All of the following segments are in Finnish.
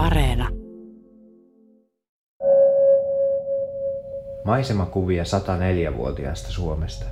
Areena. Maisemakuvia 104-vuotiaasta Suomesta.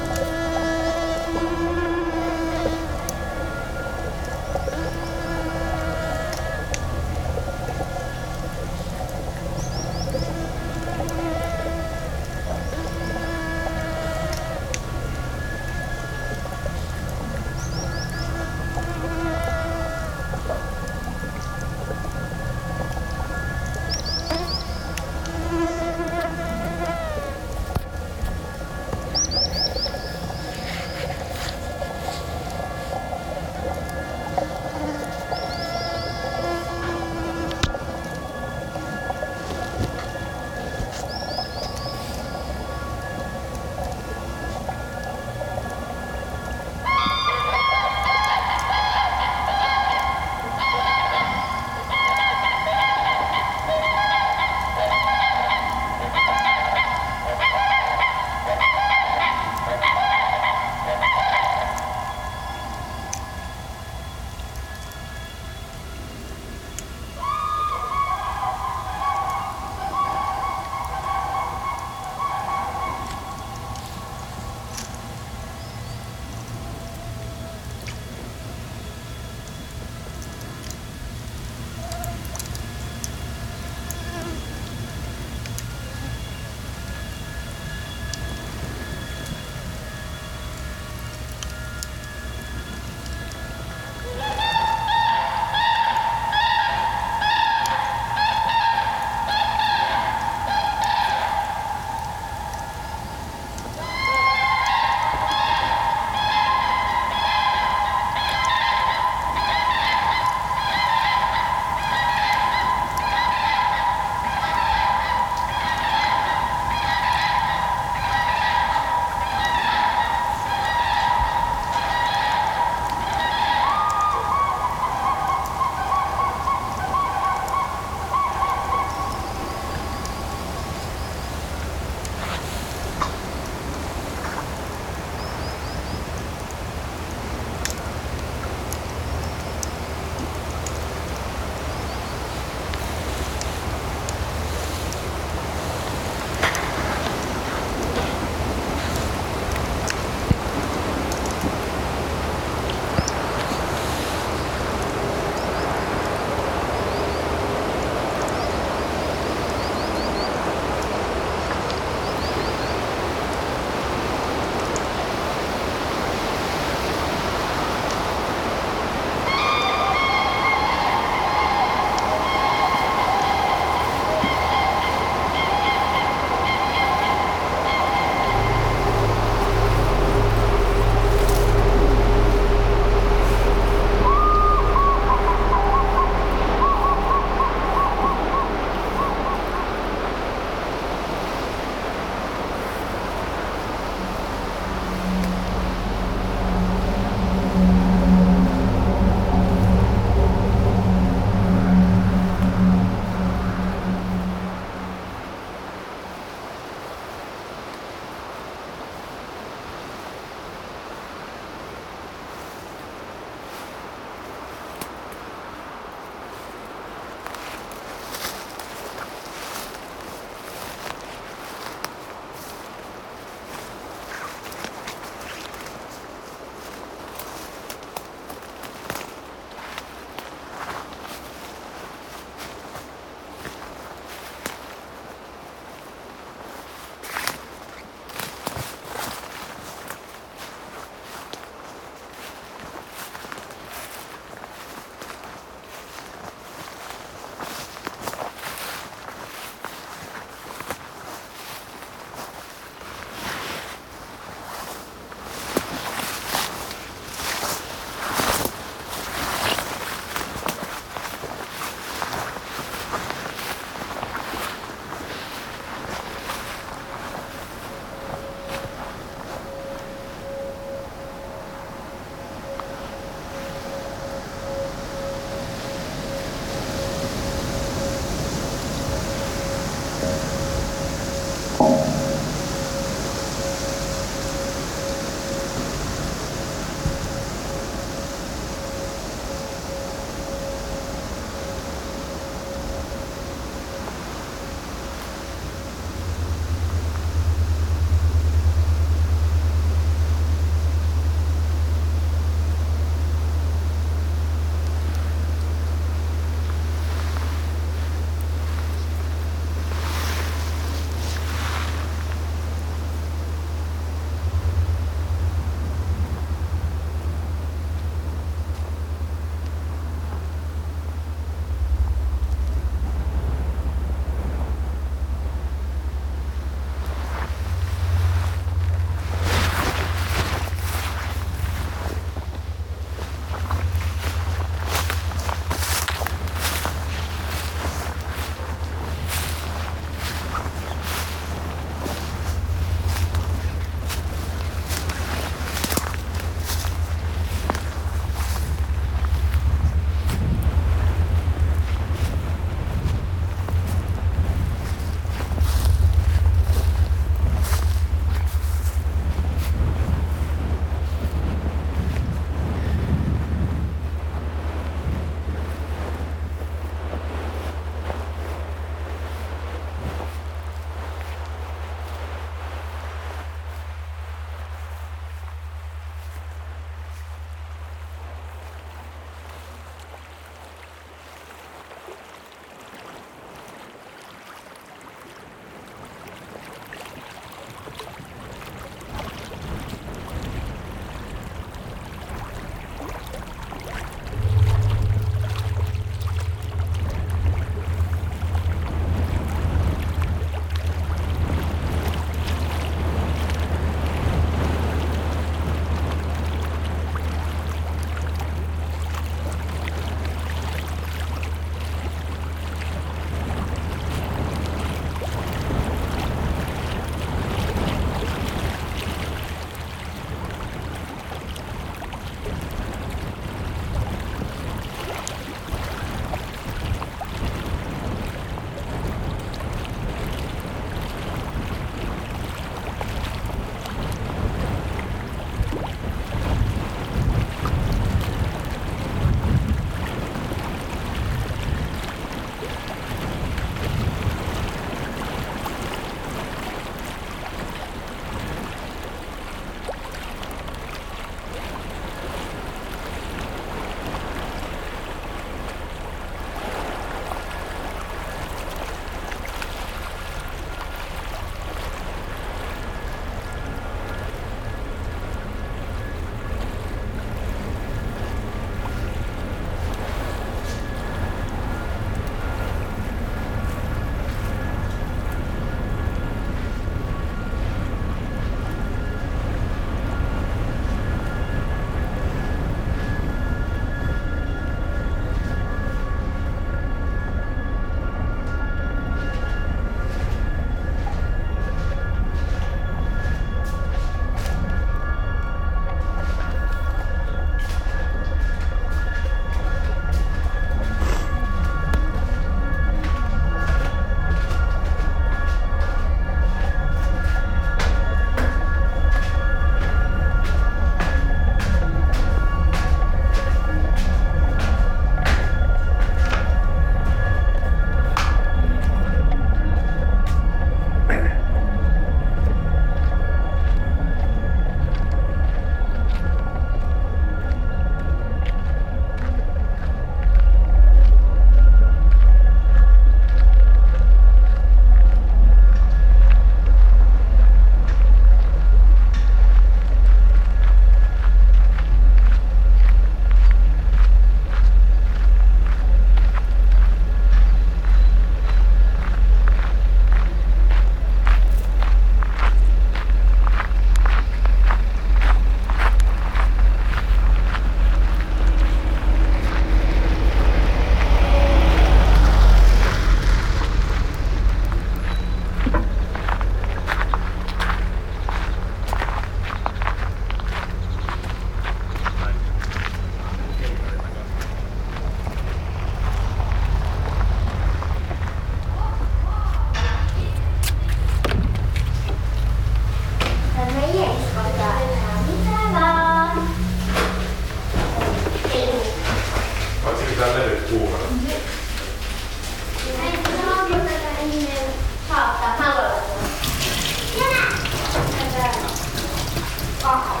Wow.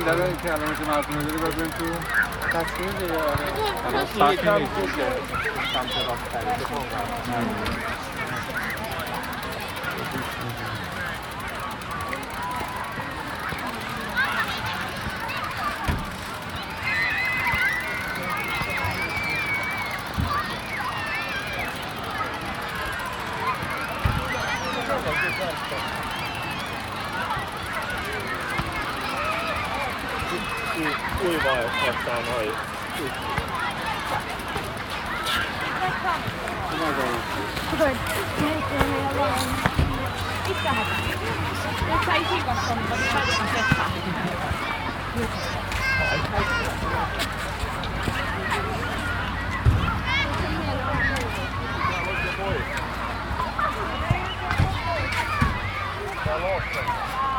این داره که الان علامت مردم داره بزنیم تو تصمیم دیگه آره. آره. تصمیم یکم خوشه سمت راست noin. Pitkä hätä. Jos sä isikassa, mutta nyt saadaan settaa. Pitää vapaa